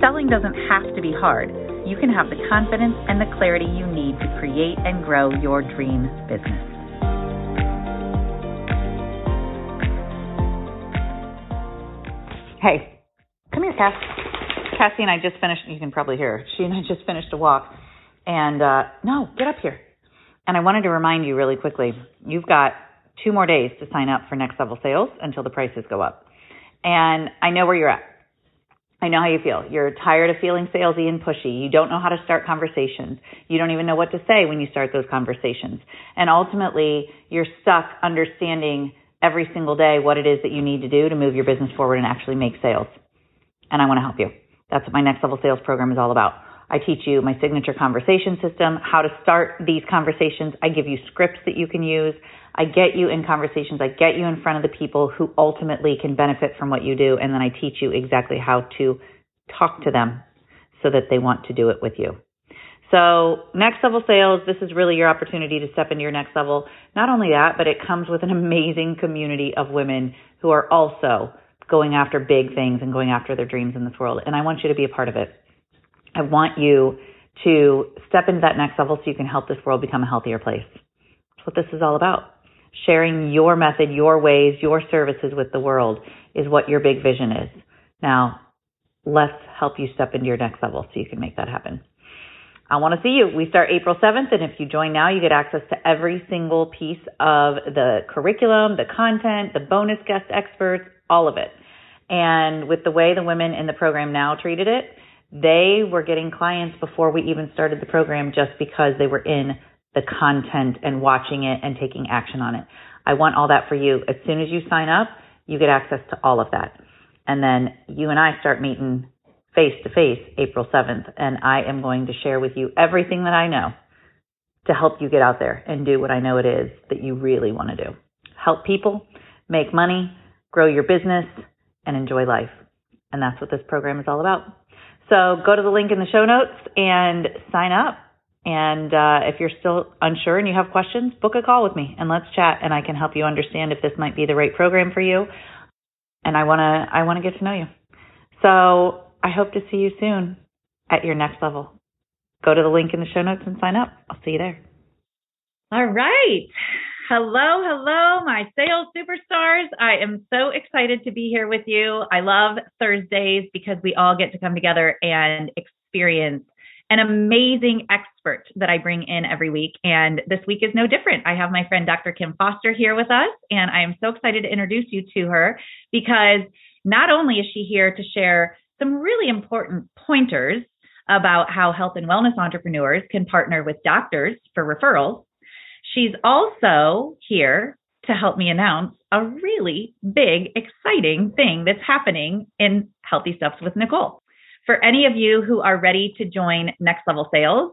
Selling doesn't have to be hard. You can have the confidence and the clarity you need to create and grow your dream business. Hey, come here, Cass. Cassie and I just finished, you can probably hear, she and I just finished a walk. And uh, no, get up here. And I wanted to remind you really quickly you've got two more days to sign up for next level sales until the prices go up. And I know where you're at. I know how you feel. You're tired of feeling salesy and pushy. You don't know how to start conversations. You don't even know what to say when you start those conversations. And ultimately, you're stuck understanding every single day what it is that you need to do to move your business forward and actually make sales. And I want to help you. That's what my next level sales program is all about. I teach you my signature conversation system, how to start these conversations. I give you scripts that you can use. I get you in conversations. I get you in front of the people who ultimately can benefit from what you do. And then I teach you exactly how to talk to them so that they want to do it with you. So next level sales, this is really your opportunity to step into your next level. Not only that, but it comes with an amazing community of women who are also going after big things and going after their dreams in this world. And I want you to be a part of it. I want you to step into that next level so you can help this world become a healthier place. That's what this is all about sharing your method, your ways, your services with the world is what your big vision is. Now, let's help you step into your next level so you can make that happen. I want to see you. We start April 7th, and if you join now, you get access to every single piece of the curriculum, the content, the bonus guest experts, all of it. And with the way the women in the program now treated it, they were getting clients before we even started the program just because they were in the content and watching it and taking action on it. I want all that for you. As soon as you sign up, you get access to all of that. And then you and I start meeting face to face April 7th. And I am going to share with you everything that I know to help you get out there and do what I know it is that you really want to do. Help people, make money, grow your business, and enjoy life. And that's what this program is all about. So go to the link in the show notes and sign up. And uh, if you're still unsure and you have questions, book a call with me and let's chat, and I can help you understand if this might be the right program for you. And I wanna I wanna get to know you. So I hope to see you soon at your next level. Go to the link in the show notes and sign up. I'll see you there. All right. Hello, hello, my sales superstars. I am so excited to be here with you. I love Thursdays because we all get to come together and experience an amazing expert that I bring in every week. And this week is no different. I have my friend Dr. Kim Foster here with us, and I am so excited to introduce you to her because not only is she here to share some really important pointers about how health and wellness entrepreneurs can partner with doctors for referrals, she's also here to help me announce a really big, exciting thing that's happening in Healthy Steps with Nicole. For any of you who are ready to join Next Level Sales,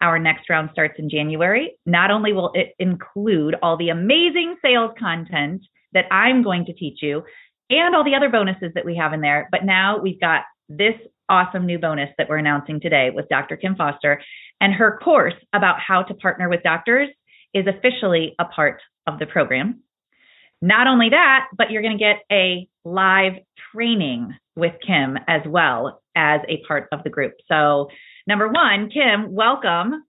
our next round starts in January. Not only will it include all the amazing sales content that I'm going to teach you and all the other bonuses that we have in there, but now we've got this awesome new bonus that we're announcing today with Dr. Kim Foster. And her course about how to partner with doctors is officially a part of the program. Not only that, but you're going to get a live training with Kim as well as a part of the group. So, number one, Kim, welcome.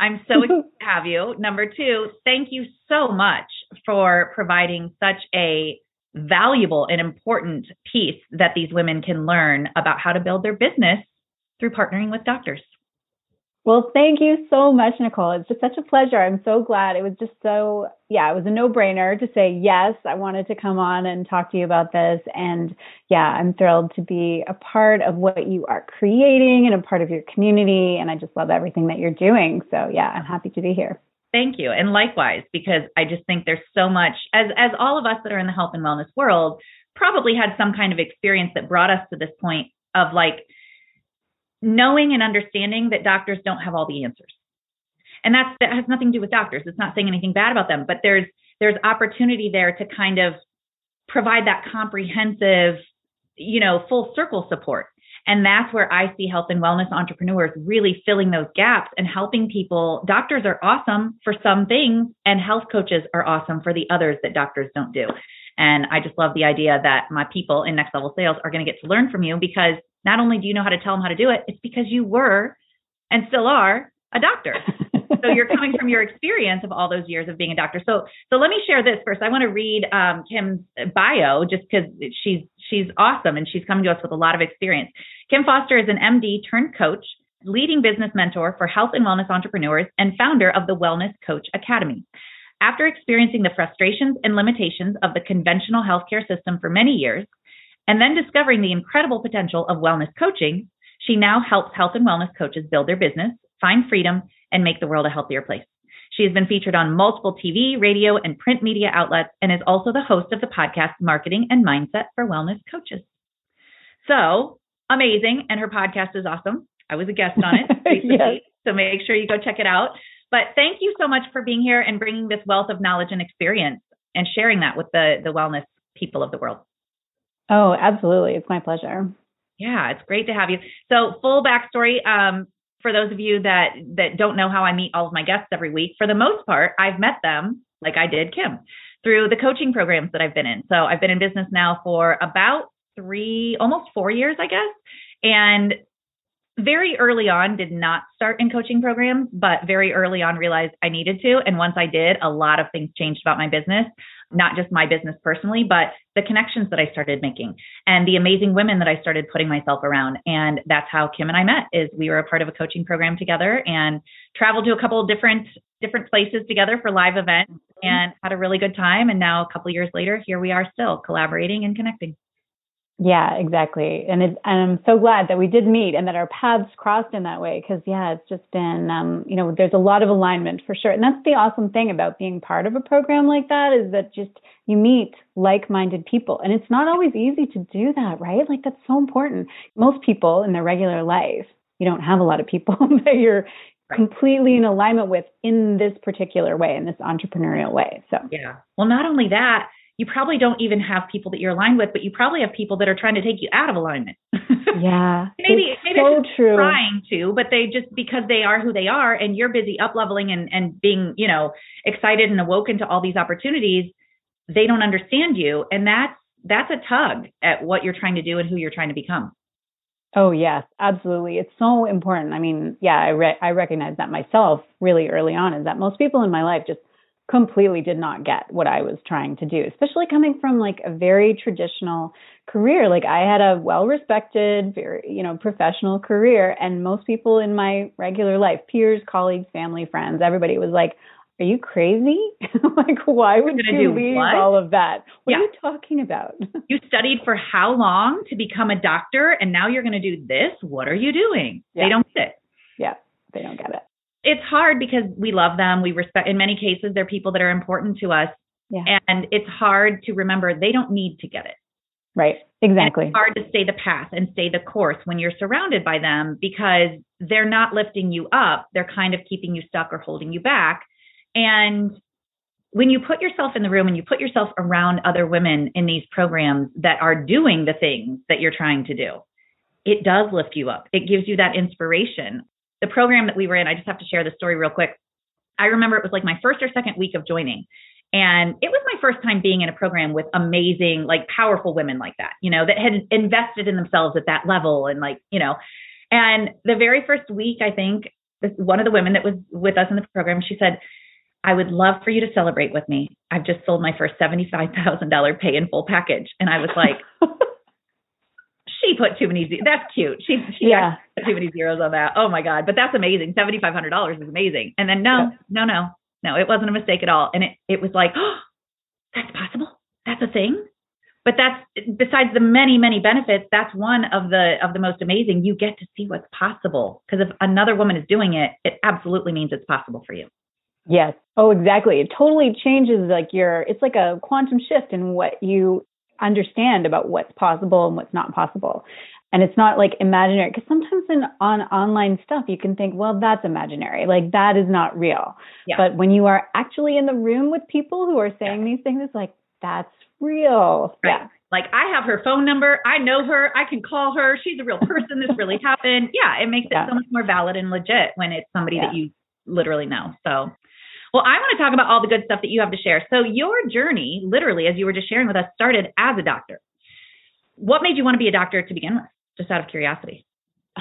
I'm so excited to have you. Number two, thank you so much for providing such a valuable and important piece that these women can learn about how to build their business through partnering with doctors. Well, thank you so much, Nicole. It's just such a pleasure. I'm so glad. It was just so, yeah, it was a no brainer to say, yes, I wanted to come on and talk to you about this. And yeah, I'm thrilled to be a part of what you are creating and a part of your community. And I just love everything that you're doing. So yeah, I'm happy to be here. Thank you. And likewise, because I just think there's so much, as, as all of us that are in the health and wellness world probably had some kind of experience that brought us to this point of like, knowing and understanding that doctors don't have all the answers. And that's that has nothing to do with doctors. It's not saying anything bad about them, but there's there's opportunity there to kind of provide that comprehensive, you know, full circle support. And that's where I see health and wellness entrepreneurs really filling those gaps and helping people. Doctors are awesome for some things, and health coaches are awesome for the others that doctors don't do. And I just love the idea that my people in next level sales are going to get to learn from you because not only do you know how to tell them how to do it, it's because you were and still are a doctor. so you're coming from your experience of all those years of being a doctor. So so let me share this first. I want to read um, Kim's bio just because she's she's awesome and she's coming to us with a lot of experience. Kim Foster is an MD turned coach, leading business mentor for health and wellness entrepreneurs, and founder of the Wellness Coach Academy. After experiencing the frustrations and limitations of the conventional healthcare system for many years, and then discovering the incredible potential of wellness coaching, she now helps health and wellness coaches build their business, find freedom, and make the world a healthier place. She has been featured on multiple TV, radio, and print media outlets and is also the host of the podcast Marketing and Mindset for Wellness Coaches. So amazing. And her podcast is awesome. I was a guest on it recently, yes. so make sure you go check it out. But thank you so much for being here and bringing this wealth of knowledge and experience and sharing that with the, the wellness people of the world. Oh, absolutely. It's my pleasure. Yeah, it's great to have you. So, full backstory um, for those of you that that don't know how I meet all of my guests every week. For the most part, I've met them like I did Kim through the coaching programs that I've been in. So, I've been in business now for about three, almost four years, I guess. And very early on did not start in coaching programs, but very early on realized I needed to. And once I did, a lot of things changed about my business, not just my business personally, but the connections that I started making and the amazing women that I started putting myself around. And that's how Kim and I met is we were a part of a coaching program together and traveled to a couple of different different places together for live events mm-hmm. and had a really good time. And now a couple years later, here we are still collaborating and connecting. Yeah, exactly. And, it, and I'm so glad that we did meet and that our paths crossed in that way because, yeah, it's just been, um, you know, there's a lot of alignment for sure. And that's the awesome thing about being part of a program like that is that just you meet like minded people. And it's not always easy to do that, right? Like, that's so important. Most people in their regular life, you don't have a lot of people that you're completely in alignment with in this particular way, in this entrepreneurial way. So, yeah. Well, not only that, you probably don't even have people that you're aligned with, but you probably have people that are trying to take you out of alignment. Yeah. maybe maybe so true. trying to, but they just because they are who they are and you're busy up leveling and, and being, you know, excited and awoken to all these opportunities, they don't understand you. And that's that's a tug at what you're trying to do and who you're trying to become. Oh yes, absolutely. It's so important. I mean, yeah, I re- I recognize that myself really early on is that most people in my life just completely did not get what I was trying to do, especially coming from like a very traditional career. Like I had a well-respected, very, you know, professional career and most people in my regular life, peers, colleagues, family, friends, everybody was like, are you crazy? like, why would you leave what? all of that? What yeah. are you talking about? you studied for how long to become a doctor and now you're going to do this? What are you doing? Yeah. They don't get it. Yeah, they don't get it it's hard because we love them. We respect, in many cases, they're people that are important to us. Yeah. And it's hard to remember they don't need to get it. Right. Exactly. And it's hard to stay the path and stay the course when you're surrounded by them because they're not lifting you up. They're kind of keeping you stuck or holding you back. And when you put yourself in the room and you put yourself around other women in these programs that are doing the things that you're trying to do, it does lift you up. It gives you that inspiration the program that we were in, I just have to share the story real quick. I remember it was like my first or second week of joining. And it was my first time being in a program with amazing, like powerful women like that, you know, that had invested in themselves at that level. And like, you know, and the very first week, I think one of the women that was with us in the program, she said, I would love for you to celebrate with me. I've just sold my first $75,000 pay in full package. And I was like, she put too many. That's cute. She, she yeah. put too many zeros on that. Oh my god! But that's amazing. Seventy five hundred dollars is amazing. And then no, no, no, no. It wasn't a mistake at all. And it it was like, oh, that's possible. That's a thing. But that's besides the many many benefits. That's one of the of the most amazing. You get to see what's possible because if another woman is doing it, it absolutely means it's possible for you. Yes. Oh, exactly. It totally changes like your it's like a quantum shift in what you understand about what's possible and what's not possible. and it's not like imaginary because sometimes in on online stuff you can think well that's imaginary like that is not real yeah. but when you are actually in the room with people who are saying yeah. these things it's like that's real right. yeah like I have her phone number, I know her, I can call her, she's a real person, this really happened. Yeah, it makes it yeah. so much more valid and legit when it's somebody that you literally know. So well, I want to talk about all the good stuff that you have to share. So, your journey, literally, as you were just sharing with us, started as a doctor. What made you want to be a doctor to begin with, just out of curiosity?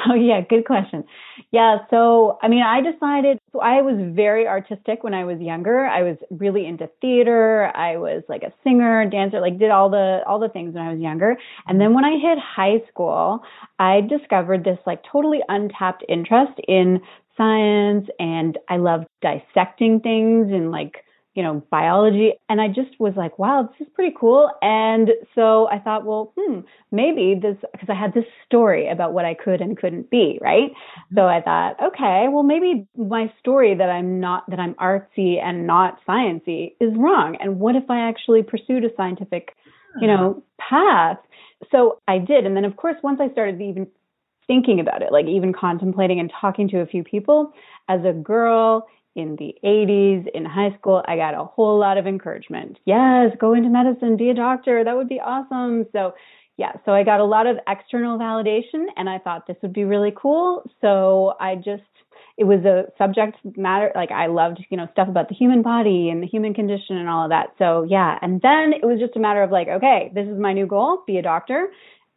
Oh, yeah, good question. Yeah, so I mean, I decided, so I was very artistic when I was younger. I was really into theater. I was like a singer, dancer, like did all the all the things when I was younger. And then when I hit high school, I discovered this like totally untapped interest in science and I love dissecting things and like, you know, biology. And I just was like, wow, this is pretty cool. And so I thought, well, hmm, maybe this, because I had this story about what I could and couldn't be, right? Mm-hmm. So I thought, okay, well, maybe my story that I'm not, that I'm artsy and not sciency is wrong. And what if I actually pursued a scientific, you know, path? So I did. And then, of course, once I started even thinking about it, like even contemplating and talking to a few people. As a girl in the 80s in high school, I got a whole lot of encouragement. Yes, go into medicine, be a doctor. That would be awesome. So, yeah, so I got a lot of external validation and I thought this would be really cool. So, I just it was a subject matter like I loved, you know, stuff about the human body and the human condition and all of that. So, yeah, and then it was just a matter of like, okay, this is my new goal, be a doctor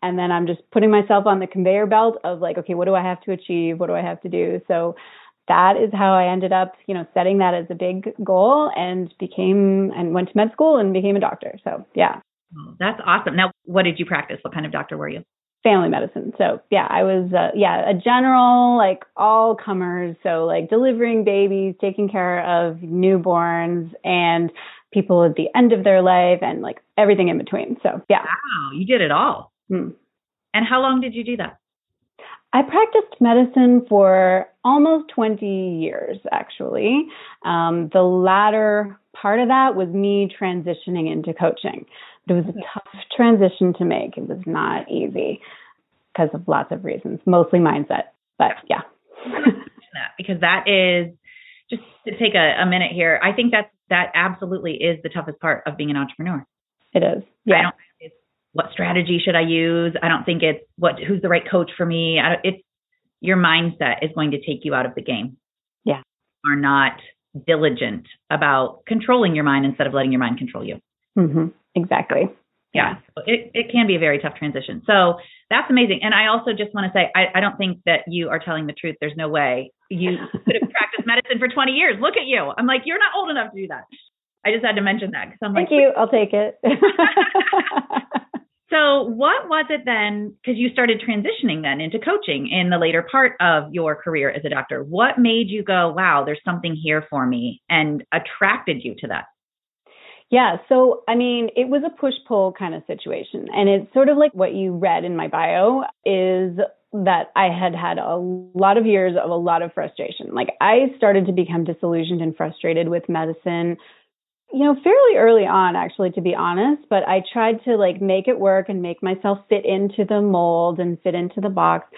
and then I'm just putting myself on the conveyor belt of like, okay, what do I have to achieve? What do I have to do? So that is how I ended up, you know, setting that as a big goal and became and went to med school and became a doctor. So yeah. Oh, that's awesome. Now, what did you practice? What kind of doctor were you? Family medicine. So yeah, I was uh, yeah a general like all comers. So like delivering babies, taking care of newborns, and people at the end of their life, and like everything in between. So yeah. Wow, you did it all. Hmm. And how long did you do that? I practiced medicine for almost 20 years, actually. Um, the latter part of that was me transitioning into coaching. It was a tough transition to make. It was not easy because of lots of reasons, mostly mindset. But yeah. because that is just to take a, a minute here. I think that that absolutely is the toughest part of being an entrepreneur. It is. Yeah. I don't what strategy should I use? I don't think it's what who's the right coach for me. I it's your mindset is going to take you out of the game. Yeah. Are not diligent about controlling your mind instead of letting your mind control you. Mm-hmm. Exactly. Yeah. It, it can be a very tough transition. So that's amazing. And I also just want to say, I, I don't think that you are telling the truth. There's no way you could have practiced medicine for 20 years. Look at you. I'm like, you're not old enough to do that. I just had to mention that because I'm Thank like, you. I'll take it. So, what was it then? Because you started transitioning then into coaching in the later part of your career as a doctor. What made you go, wow, there's something here for me and attracted you to that? Yeah, so I mean, it was a push pull kind of situation. And it's sort of like what you read in my bio is that I had had a lot of years of a lot of frustration. Like I started to become disillusioned and frustrated with medicine you know, fairly early on, actually, to be honest, but I tried to like make it work and make myself fit into the mold and fit into the box.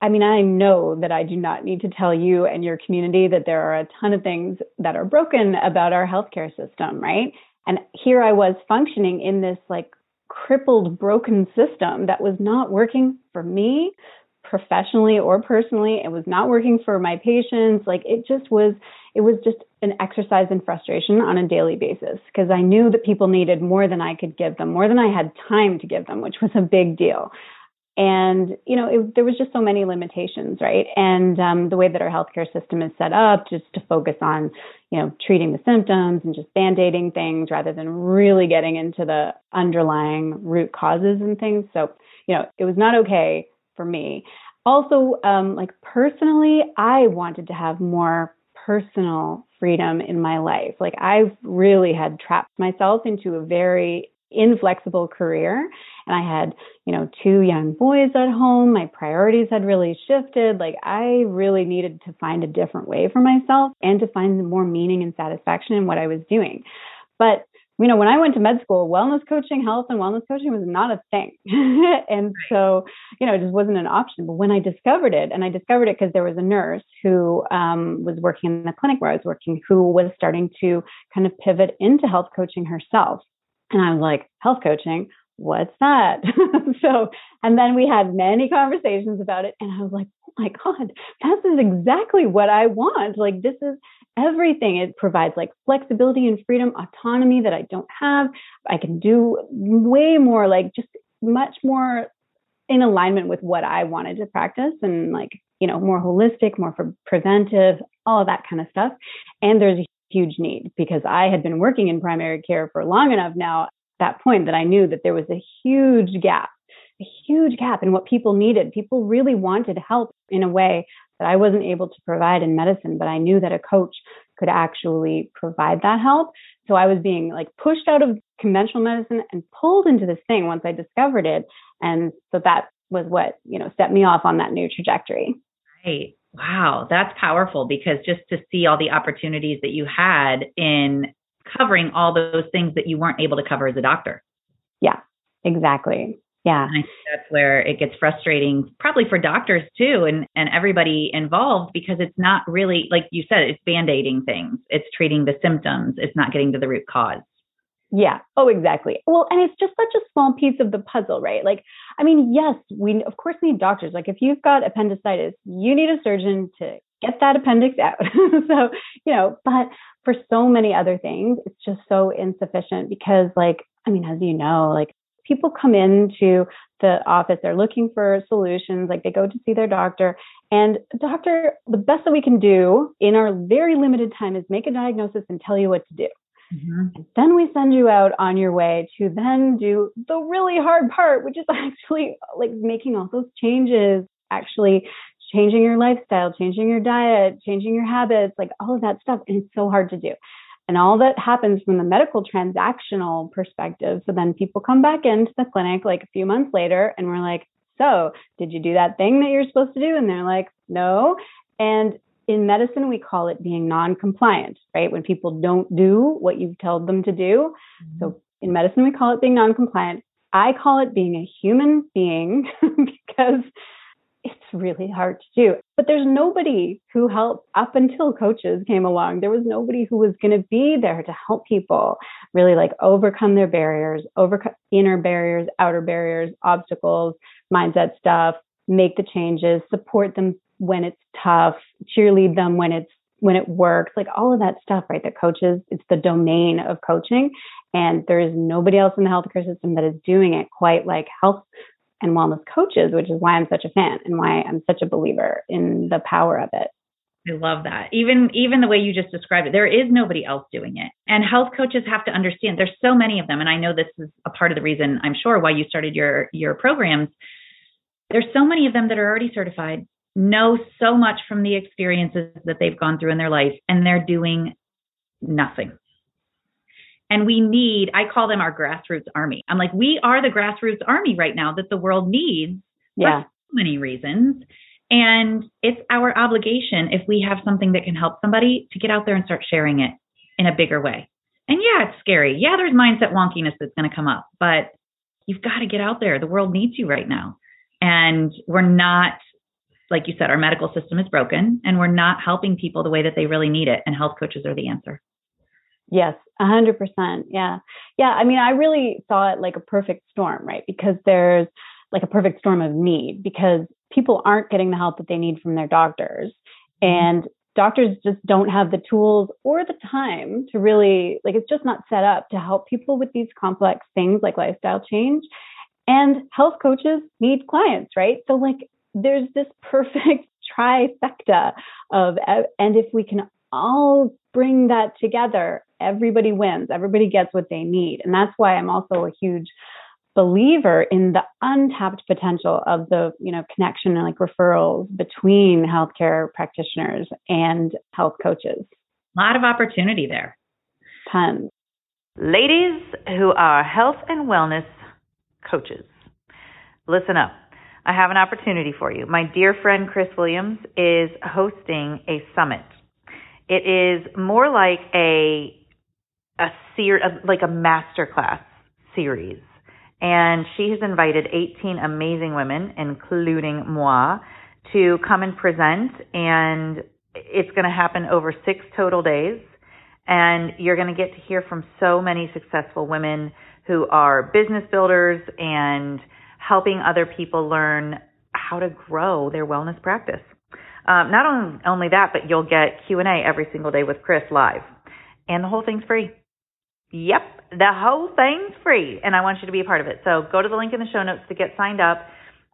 I mean, I know that I do not need to tell you and your community that there are a ton of things that are broken about our healthcare system, right? And here I was functioning in this like crippled, broken system that was not working for me professionally or personally. It was not working for my patients. Like it just was, it was just an exercise in frustration on a daily basis because I knew that people needed more than I could give them, more than I had time to give them, which was a big deal. And, you know, it, there was just so many limitations, right? And um, the way that our healthcare system is set up, just to focus on, you know, treating the symptoms and just band-aiding things rather than really getting into the underlying root causes and things. So, you know, it was not okay for me. Also, um, like personally, I wanted to have more personal freedom in my life. Like I've really had trapped myself into a very inflexible career and I had, you know, two young boys at home. My priorities had really shifted. Like I really needed to find a different way for myself and to find more meaning and satisfaction in what I was doing. But you know, when I went to med school, wellness coaching, health and wellness coaching was not a thing. and so, you know, it just wasn't an option. But when I discovered it, and I discovered it because there was a nurse who um, was working in the clinic where I was working who was starting to kind of pivot into health coaching herself. And I was like, health coaching? What's that? so, and then we had many conversations about it. And I was like, oh my God, this is exactly what I want. Like, this is everything. It provides like flexibility and freedom, autonomy that I don't have. I can do way more, like just much more in alignment with what I wanted to practice and like, you know, more holistic, more for preventive, all of that kind of stuff. And there's a huge need because I had been working in primary care for long enough now that point that I knew that there was a huge gap, a huge gap in what people needed. People really wanted help in a way that I wasn't able to provide in medicine, but I knew that a coach could actually provide that help. So I was being like pushed out of conventional medicine and pulled into this thing once I discovered it. And so that was what, you know, set me off on that new trajectory. Right. Wow, that's powerful because just to see all the opportunities that you had in covering all those things that you weren't able to cover as a doctor. Yeah, exactly. Yeah. And I think that's where it gets frustrating, probably for doctors too, and, and everybody involved, because it's not really, like you said, it's band aiding things. It's treating the symptoms, it's not getting to the root cause. Yeah. Oh, exactly. Well, and it's just such a small piece of the puzzle, right? Like, I mean, yes, we of course need doctors. Like, if you've got appendicitis, you need a surgeon to get that appendix out. so, you know, but for so many other things, it's just so insufficient because, like, I mean, as you know, like people come into the office, they're looking for solutions, like they go to see their doctor. And doctor, the best that we can do in our very limited time is make a diagnosis and tell you what to do. Mm-hmm. And then we send you out on your way to then do the really hard part, which is actually like making all those changes, actually changing your lifestyle, changing your diet, changing your habits, like all of that stuff. And it's so hard to do. And all that happens from the medical transactional perspective. So then people come back into the clinic like a few months later and we're like, so did you do that thing that you're supposed to do? And they're like, no. And in medicine, we call it being non-compliant, right? When people don't do what you've told them to do. Mm-hmm. So in medicine, we call it being non-compliant. I call it being a human being because really hard to do. But there's nobody who helped up until coaches came along. There was nobody who was going to be there to help people really like overcome their barriers, overcome inner barriers, outer barriers, obstacles, mindset stuff, make the changes, support them when it's tough, cheerlead them when it's when it works, like all of that stuff, right? That coaches, it's the domain of coaching. And there is nobody else in the healthcare system that is doing it quite like health and wellness coaches, which is why I'm such a fan and why I'm such a believer in the power of it. I love that. Even even the way you just described it, there is nobody else doing it. And health coaches have to understand there's so many of them and I know this is a part of the reason I'm sure why you started your your programs. There's so many of them that are already certified, know so much from the experiences that they've gone through in their life and they're doing nothing. And we need, I call them our grassroots army. I'm like, we are the grassroots army right now that the world needs yeah. for so many reasons. And it's our obligation if we have something that can help somebody to get out there and start sharing it in a bigger way. And yeah, it's scary. Yeah, there's mindset wonkiness that's going to come up, but you've got to get out there. The world needs you right now. And we're not, like you said, our medical system is broken and we're not helping people the way that they really need it. And health coaches are the answer. Yes, a hundred percent. Yeah. Yeah. I mean, I really saw it like a perfect storm, right? Because there's like a perfect storm of need because people aren't getting the help that they need from their doctors. Mm-hmm. And doctors just don't have the tools or the time to really, like, it's just not set up to help people with these complex things like lifestyle change. And health coaches need clients, right? So, like, there's this perfect trifecta of, and if we can all bring that together, everybody wins. Everybody gets what they need. And that's why I'm also a huge believer in the untapped potential of the, you know, connection and like referrals between healthcare practitioners and health coaches. A lot of opportunity there. Tons. Ladies who are health and wellness coaches, listen up. I have an opportunity for you. My dear friend Chris Williams is hosting a summit it is more like a a ser- like a masterclass series. And she has invited 18 amazing women, including moi, to come and present. And it's going to happen over six total days. And you're going to get to hear from so many successful women who are business builders and helping other people learn how to grow their wellness practice. Um, not only, only that, but you'll get Q&A every single day with Chris live. And the whole thing's free. Yep, the whole thing's free, and I want you to be a part of it. So go to the link in the show notes to get signed up.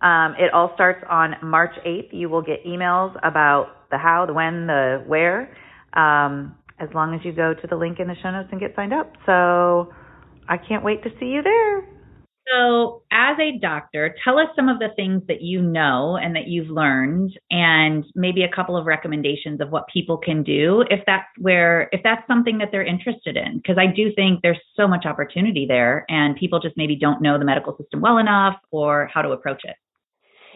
Um, it all starts on March 8th. You will get emails about the how, the when, the where, um, as long as you go to the link in the show notes and get signed up. So I can't wait to see you there. So, as a doctor, tell us some of the things that you know and that you've learned, and maybe a couple of recommendations of what people can do if that's where, if that's something that they're interested in. Because I do think there's so much opportunity there, and people just maybe don't know the medical system well enough or how to approach it.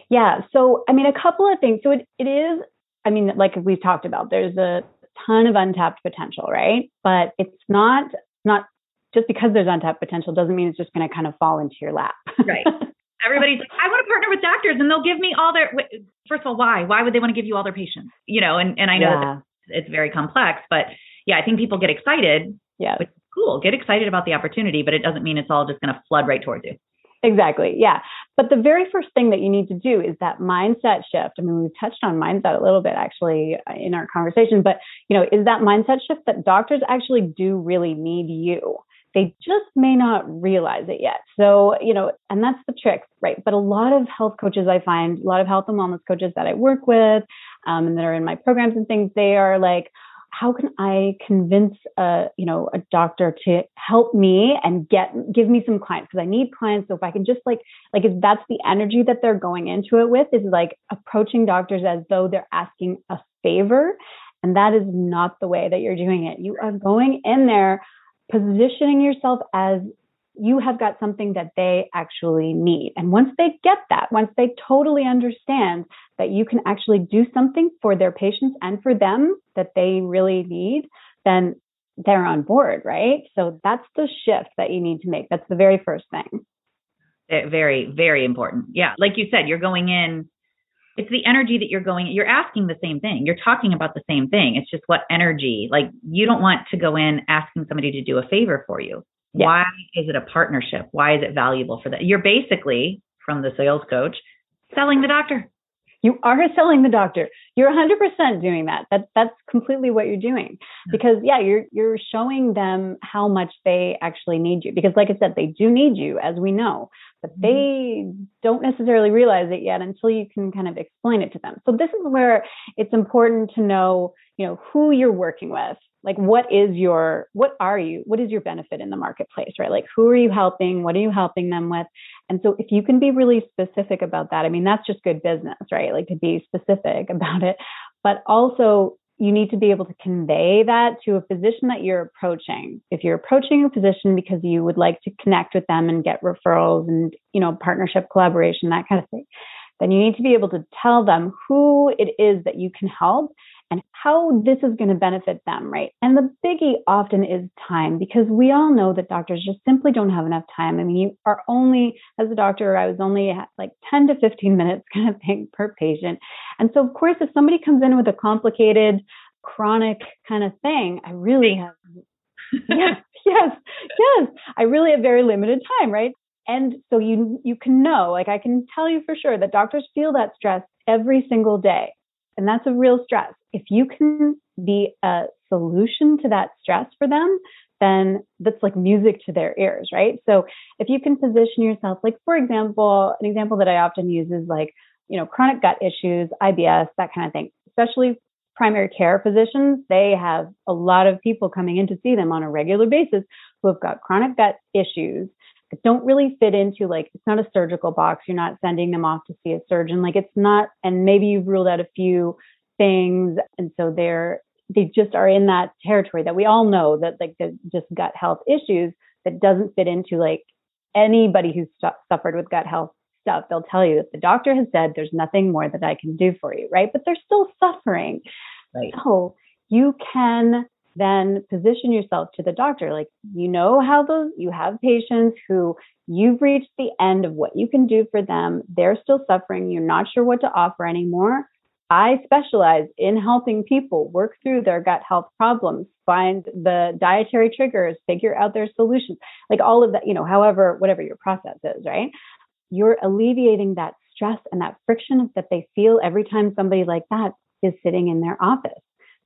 Yeah. So, I mean, a couple of things. So, it, it is, I mean, like we've talked about, there's a ton of untapped potential, right? But it's not not just because there's untapped potential doesn't mean it's just going to kind of fall into your lap. right. Everybody's like, I want to partner with doctors and they'll give me all their, first of all, why? Why would they want to give you all their patients? You know, and, and I know yeah. that it's very complex, but yeah, I think people get excited. Yeah. Which is cool. Get excited about the opportunity, but it doesn't mean it's all just going to flood right towards you. Exactly. Yeah. But the very first thing that you need to do is that mindset shift. I mean, we've touched on mindset a little bit actually in our conversation, but you know, is that mindset shift that doctors actually do really need you. They just may not realize it yet. So, you know, and that's the trick, right? But a lot of health coaches I find, a lot of health and wellness coaches that I work with um, and that are in my programs and things, they are like, how can I convince a, you know, a doctor to help me and get, give me some clients? Because I need clients. So if I can just like, like if that's the energy that they're going into it with is like approaching doctors as though they're asking a favor. And that is not the way that you're doing it. You are going in there positioning yourself as you have got something that they actually need. And once they get that, once they totally understand that you can actually do something for their patients and for them that they really need, then they're on board, right? So that's the shift that you need to make. That's the very first thing. Eh, very, very important. Yeah. Like you said, you're going in it's the energy that you're going you're asking the same thing. You're talking about the same thing. It's just what energy like you don't want to go in asking somebody to do a favor for you. Yeah. why is it a partnership? Why is it valuable for that you're basically from the sales coach selling the doctor you are selling the doctor. You're 100% doing that. That that's completely what you're doing. Because yeah, you're you're showing them how much they actually need you. Because like I said, they do need you, as we know, but mm-hmm. they don't necessarily realize it yet until you can kind of explain it to them. So this is where it's important to know, you know, who you're working with like what is your what are you what is your benefit in the marketplace right like who are you helping what are you helping them with and so if you can be really specific about that i mean that's just good business right? Like to be specific about it. But also you need to be able to convey that to a physician that you're approaching. If you're approaching a physician because you would like to connect with them and get referrals and you know partnership collaboration that kind of thing then you need to be able to tell them who it is that you can help and how this is going to benefit them, right? And the biggie often is time because we all know that doctors just simply don't have enough time. I mean, you are only, as a doctor, I was only like 10 to 15 minutes kind of thing per patient. And so, of course, if somebody comes in with a complicated, chronic kind of thing, I really have, yes, yes, yes, I really have very limited time, right? And so you you can know, like I can tell you for sure that doctors feel that stress every single day. And that's a real stress. If you can be a solution to that stress for them, then that's like music to their ears, right? So if you can position yourself, like for example, an example that I often use is like, you know, chronic gut issues, IBS, that kind of thing, especially primary care physicians, they have a lot of people coming in to see them on a regular basis who have got chronic gut issues don't really fit into like it's not a surgical box. You're not sending them off to see a surgeon. Like it's not and maybe you've ruled out a few things and so they're they just are in that territory that we all know that like the just gut health issues that doesn't fit into like anybody who's stu- suffered with gut health stuff. They'll tell you that the doctor has said there's nothing more that i can do for you right? But they're still suffering. Right. So you can then position yourself to the doctor. Like, you know how those, you have patients who you've reached the end of what you can do for them. They're still suffering. You're not sure what to offer anymore. I specialize in helping people work through their gut health problems, find the dietary triggers, figure out their solutions, like all of that, you know, however, whatever your process is, right? You're alleviating that stress and that friction that they feel every time somebody like that is sitting in their office.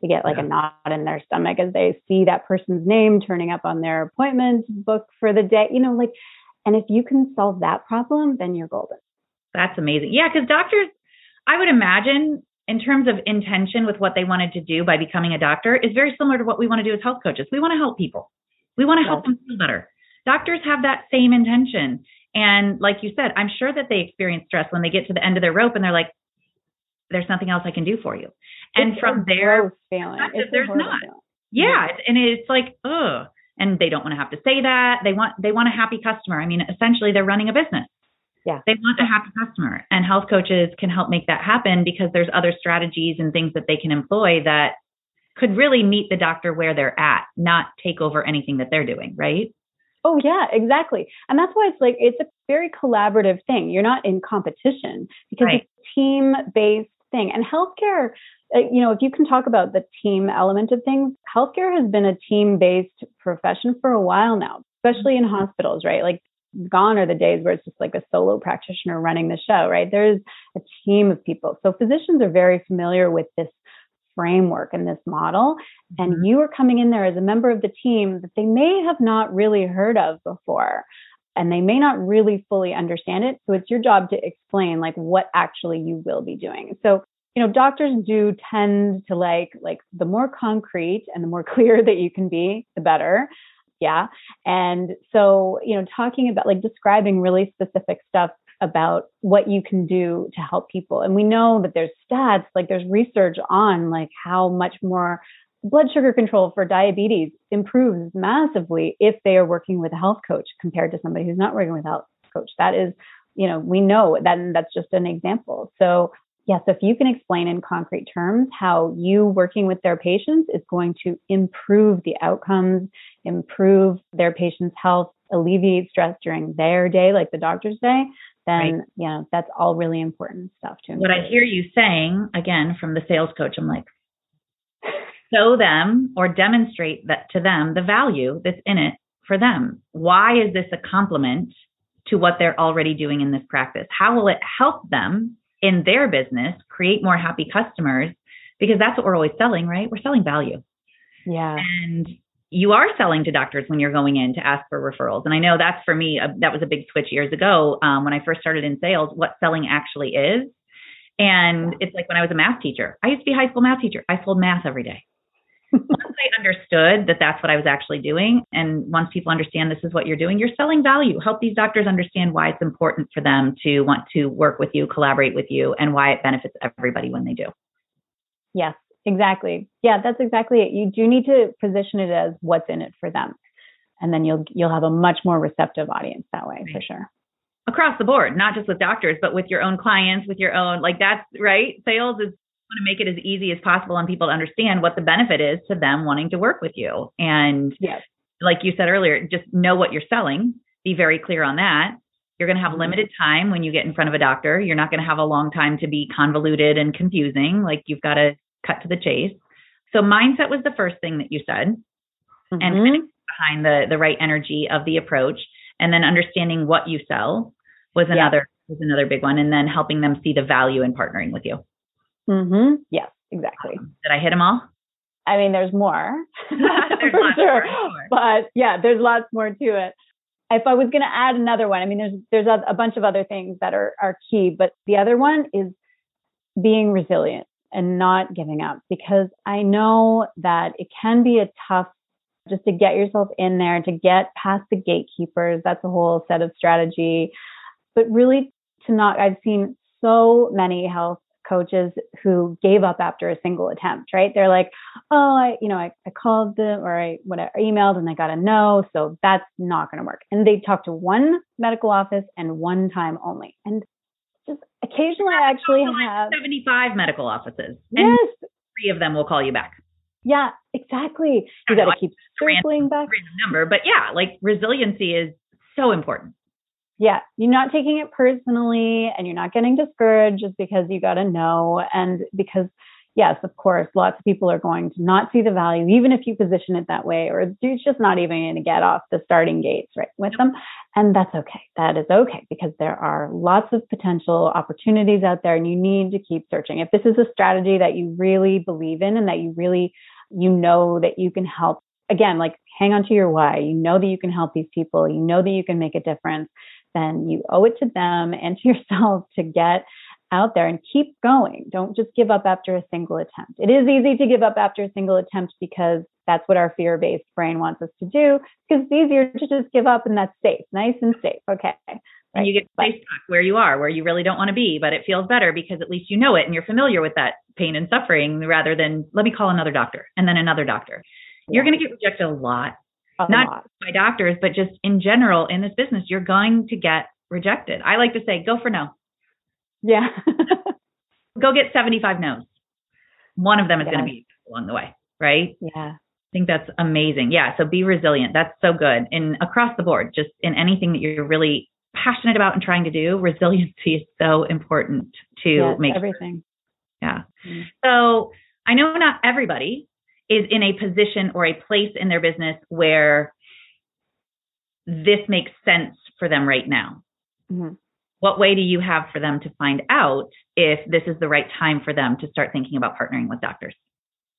They get like yeah. a knot in their stomach as they see that person's name turning up on their appointment book for the day, you know, like, and if you can solve that problem, then you're golden. That's amazing. Yeah, because doctors, I would imagine in terms of intention with what they wanted to do by becoming a doctor is very similar to what we want to do as health coaches. We want to help people. We want to help them feel better. Doctors have that same intention. And like you said, I'm sure that they experience stress when they get to the end of their rope and they're like, there's nothing else I can do for you. And it's from there, there's not. Feeling. Yeah. And it's like, ugh. And they don't want to have to say that. They want they want a happy customer. I mean, essentially they're running a business. Yeah. They want a happy customer. And health coaches can help make that happen because there's other strategies and things that they can employ that could really meet the doctor where they're at, not take over anything that they're doing, right? Oh yeah, exactly. And that's why it's like it's a very collaborative thing. You're not in competition because right. It's team-based thing. And healthcare, uh, you know, if you can talk about the team element of things, healthcare has been a team-based profession for a while now, especially in hospitals, right? Like gone are the days where it's just like a solo practitioner running the show, right? There's a team of people. So physicians are very familiar with this framework and this model. And mm-hmm. you are coming in there as a member of the team that they may have not really heard of before. And they may not really fully understand it. So it's your job to explain like what actually you will be doing. So you know doctors do tend to like like the more concrete and the more clear that you can be the better yeah. And so, you know, talking about like describing really specific stuff about what you can do to help people. And we know that there's stats, like there's research on like how much more blood sugar control for diabetes improves massively if they are working with a health coach compared to somebody who's not working with a health coach. That is, you know, we know that that's just an example. So yes, if you can explain in concrete terms how you working with their patients is going to improve the outcomes, improve their patient's health, alleviate stress during their day, like the doctors day, then right. you know that's all really important stuff to. What I hear you saying again from the sales coach, I'm like, show them or demonstrate that to them the value that's in it for them. Why is this a complement to what they're already doing in this practice? How will it help them in their business, create more happy customers, because that's what we're always selling, right? We're selling value. Yeah. And you are selling to doctors when you're going in to ask for referrals. And I know that's for me, uh, that was a big switch years ago um, when I first started in sales, what selling actually is. And it's like when I was a math teacher, I used to be a high school math teacher. I sold math every day. Once I understood that that's what I was actually doing, and once people understand this is what you're doing, you're selling value. Help these doctors understand why it's important for them to want to work with you, collaborate with you, and why it benefits everybody when they do. Yes, exactly. Yeah, that's exactly it. You do need to position it as what's in it for them. And then you'll you'll have a much more receptive audience that way for sure across the board, not just with doctors, but with your own clients, with your own like that's right. Sales is want to make it as easy as possible on people to understand what the benefit is to them wanting to work with you. And yes. like you said earlier, just know what you're selling, be very clear on that. You're going to have mm-hmm. limited time when you get in front of a doctor. You're not going to have a long time to be convoluted and confusing. Like you've got to cut to the chase. So mindset was the first thing that you said. Mm-hmm. And behind the the right energy of the approach and then understanding what you sell was another yeah. was another big one and then helping them see the value in partnering with you. Mm-hmm. Yes, exactly. Did I hit them all? I mean, there's more. there's lots sure. more. But yeah, there's lots more to it. If I was going to add another one, I mean, there's there's a, a bunch of other things that are are key, but the other one is being resilient and not giving up because I know that it can be a tough just to get yourself in there, to get past the gatekeepers. That's a whole set of strategy. But really to not, I've seen so many health coaches who gave up after a single attempt, right? They're like, oh, I, you know, I, I called them or I whatever emailed and I got a no, so that's not going to work. And they talked to one medical office and one time only. And just occasionally I actually have 75 medical offices. Yes. three of them will call you back. Yeah, exactly. You got to keep circling back. Number, but yeah, like resiliency is so important. Yeah, you're not taking it personally and you're not getting discouraged just because you got to know. And because, yes, of course, lots of people are going to not see the value, even if you position it that way, or it's just not even going to get off the starting gates right with them. And that's okay. That is okay because there are lots of potential opportunities out there and you need to keep searching. If this is a strategy that you really believe in and that you really, you know that you can help again, like hang on to your why. You know that you can help these people. You know that you can make a difference then you owe it to them and to yourself to get out there and keep going. Don't just give up after a single attempt. It is easy to give up after a single attempt because that's what our fear based brain wants us to do because it's easier to just give up and that's safe, nice and safe. Okay. And you get stuck where you are, where you really don't want to be, but it feels better because at least you know it and you're familiar with that pain and suffering rather than let me call another doctor and then another doctor. You're going to get rejected a lot not lot. by doctors, but just in general in this business, you're going to get rejected. I like to say, go for no. Yeah. go get 75 no's. One of them is yeah. going to be along the way, right? Yeah. I think that's amazing. Yeah. So be resilient. That's so good. And across the board, just in anything that you're really passionate about and trying to do, resiliency is so important to yes, make everything. Sure. Yeah. Mm-hmm. So I know not everybody is in a position or a place in their business where this makes sense for them right now. Mm-hmm. What way do you have for them to find out if this is the right time for them to start thinking about partnering with doctors?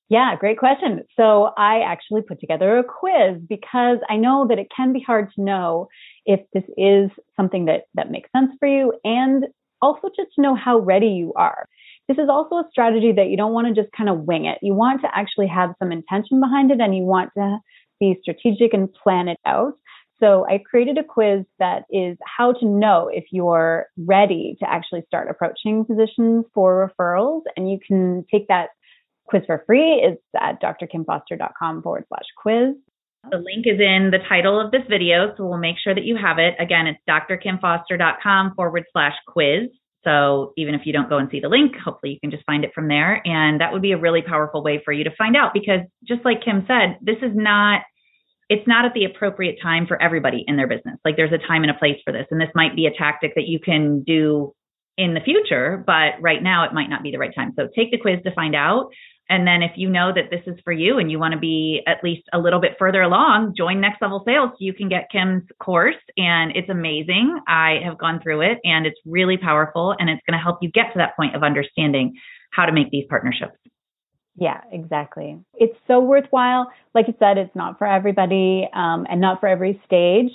Yeah, great question. So I actually put together a quiz because I know that it can be hard to know if this is something that that makes sense for you and also just to know how ready you are. This is also a strategy that you don't want to just kind of wing it. You want to actually have some intention behind it and you want to be strategic and plan it out. So I created a quiz that is how to know if you're ready to actually start approaching physicians for referrals. And you can take that quiz for free. It's at drkimfoster.com forward slash quiz. The link is in the title of this video, so we'll make sure that you have it. Again, it's drkimfoster.com forward slash quiz. So even if you don't go and see the link, hopefully you can just find it from there. And that would be a really powerful way for you to find out because just like Kim said, this is not it's not at the appropriate time for everybody in their business. Like there's a time and a place for this. And this might be a tactic that you can do in the future, but right now it might not be the right time. So take the quiz to find out. And then if you know that this is for you and you want to be at least a little bit further along, join Next Level Sales you can get Kim's course. And it's amazing. I have gone through it and it's really powerful and it's going to help you get to that point of understanding how to make these partnerships. Yeah, exactly. It's so worthwhile. Like you said, it's not for everybody um, and not for every stage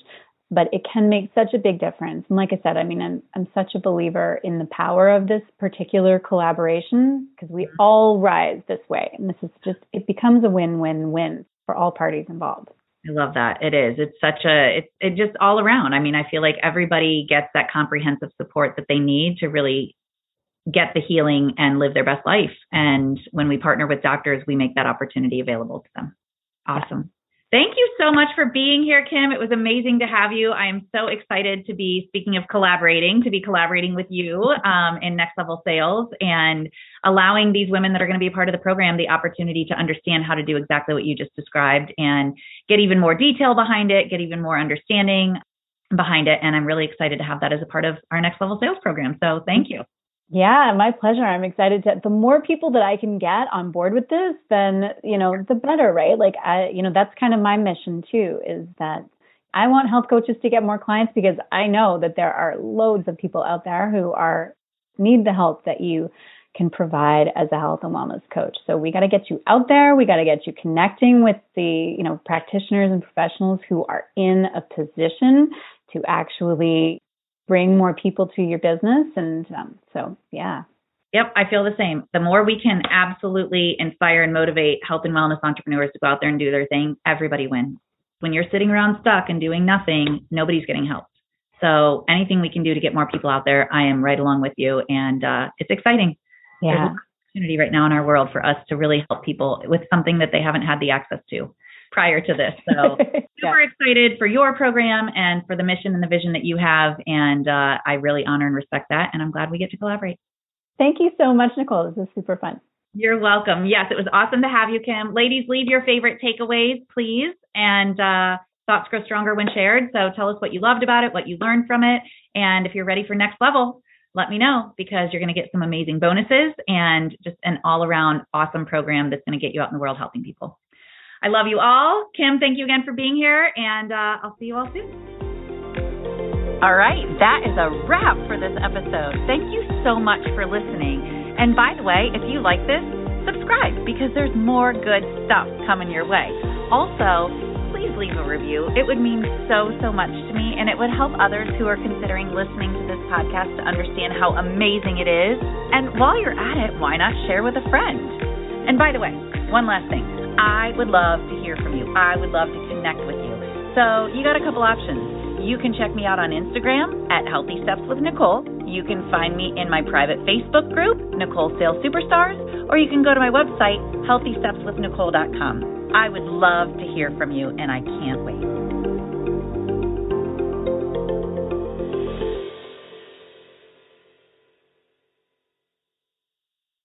but it can make such a big difference. And like I said, I mean, I'm, I'm such a believer in the power of this particular collaboration because we mm-hmm. all rise this way. And this is just, it becomes a win win win for all parties involved. I love that. It is. It's such a, it's it just all around. I mean, I feel like everybody gets that comprehensive support that they need to really get the healing and live their best life. And when we partner with doctors, we make that opportunity available to them. Awesome. Thank you so much for being here, Kim. It was amazing to have you. I am so excited to be speaking of collaborating, to be collaborating with you um, in Next Level Sales and allowing these women that are going to be a part of the program the opportunity to understand how to do exactly what you just described and get even more detail behind it, get even more understanding behind it. And I'm really excited to have that as a part of our Next Level Sales program. So thank you. Yeah, my pleasure. I'm excited to the more people that I can get on board with this, then, you know, the better, right? Like I, you know, that's kind of my mission too, is that I want health coaches to get more clients because I know that there are loads of people out there who are need the help that you can provide as a health and wellness coach. So we got to get you out there. We got to get you connecting with the, you know, practitioners and professionals who are in a position to actually bring more people to your business. And um, so, yeah. Yep, I feel the same. The more we can absolutely inspire and motivate health and wellness entrepreneurs to go out there and do their thing, everybody wins. When you're sitting around stuck and doing nothing, nobody's getting helped. So anything we can do to get more people out there, I am right along with you, and uh, it's exciting. Yeah. There's an opportunity right now in our world for us to really help people with something that they haven't had the access to prior to this. So yeah. super excited for your program and for the mission and the vision that you have. And uh, I really honor and respect that. And I'm glad we get to collaborate. Thank you so much, Nicole. This is super fun. You're welcome. Yes, it was awesome to have you, Kim. Ladies, leave your favorite takeaways, please. And uh, thoughts grow stronger when shared. So tell us what you loved about it, what you learned from it. And if you're ready for next level, let me know because you're going to get some amazing bonuses and just an all around awesome program that's going to get you out in the world helping people. I love you all. Kim, thank you again for being here, and uh, I'll see you all soon. All right, that is a wrap for this episode. Thank you so much for listening. And by the way, if you like this, subscribe because there's more good stuff coming your way. Also, please leave a review. It would mean so, so much to me, and it would help others who are considering listening to this podcast to understand how amazing it is. And while you're at it, why not share with a friend? And by the way, one last thing. I would love to hear from you. I would love to connect with you. So you got a couple options. You can check me out on Instagram at Healthy Steps with Nicole. You can find me in my private Facebook group, Nicole Sales Superstars, or you can go to my website, healthystepswithnicole.com. I would love to hear from you, and I can't wait.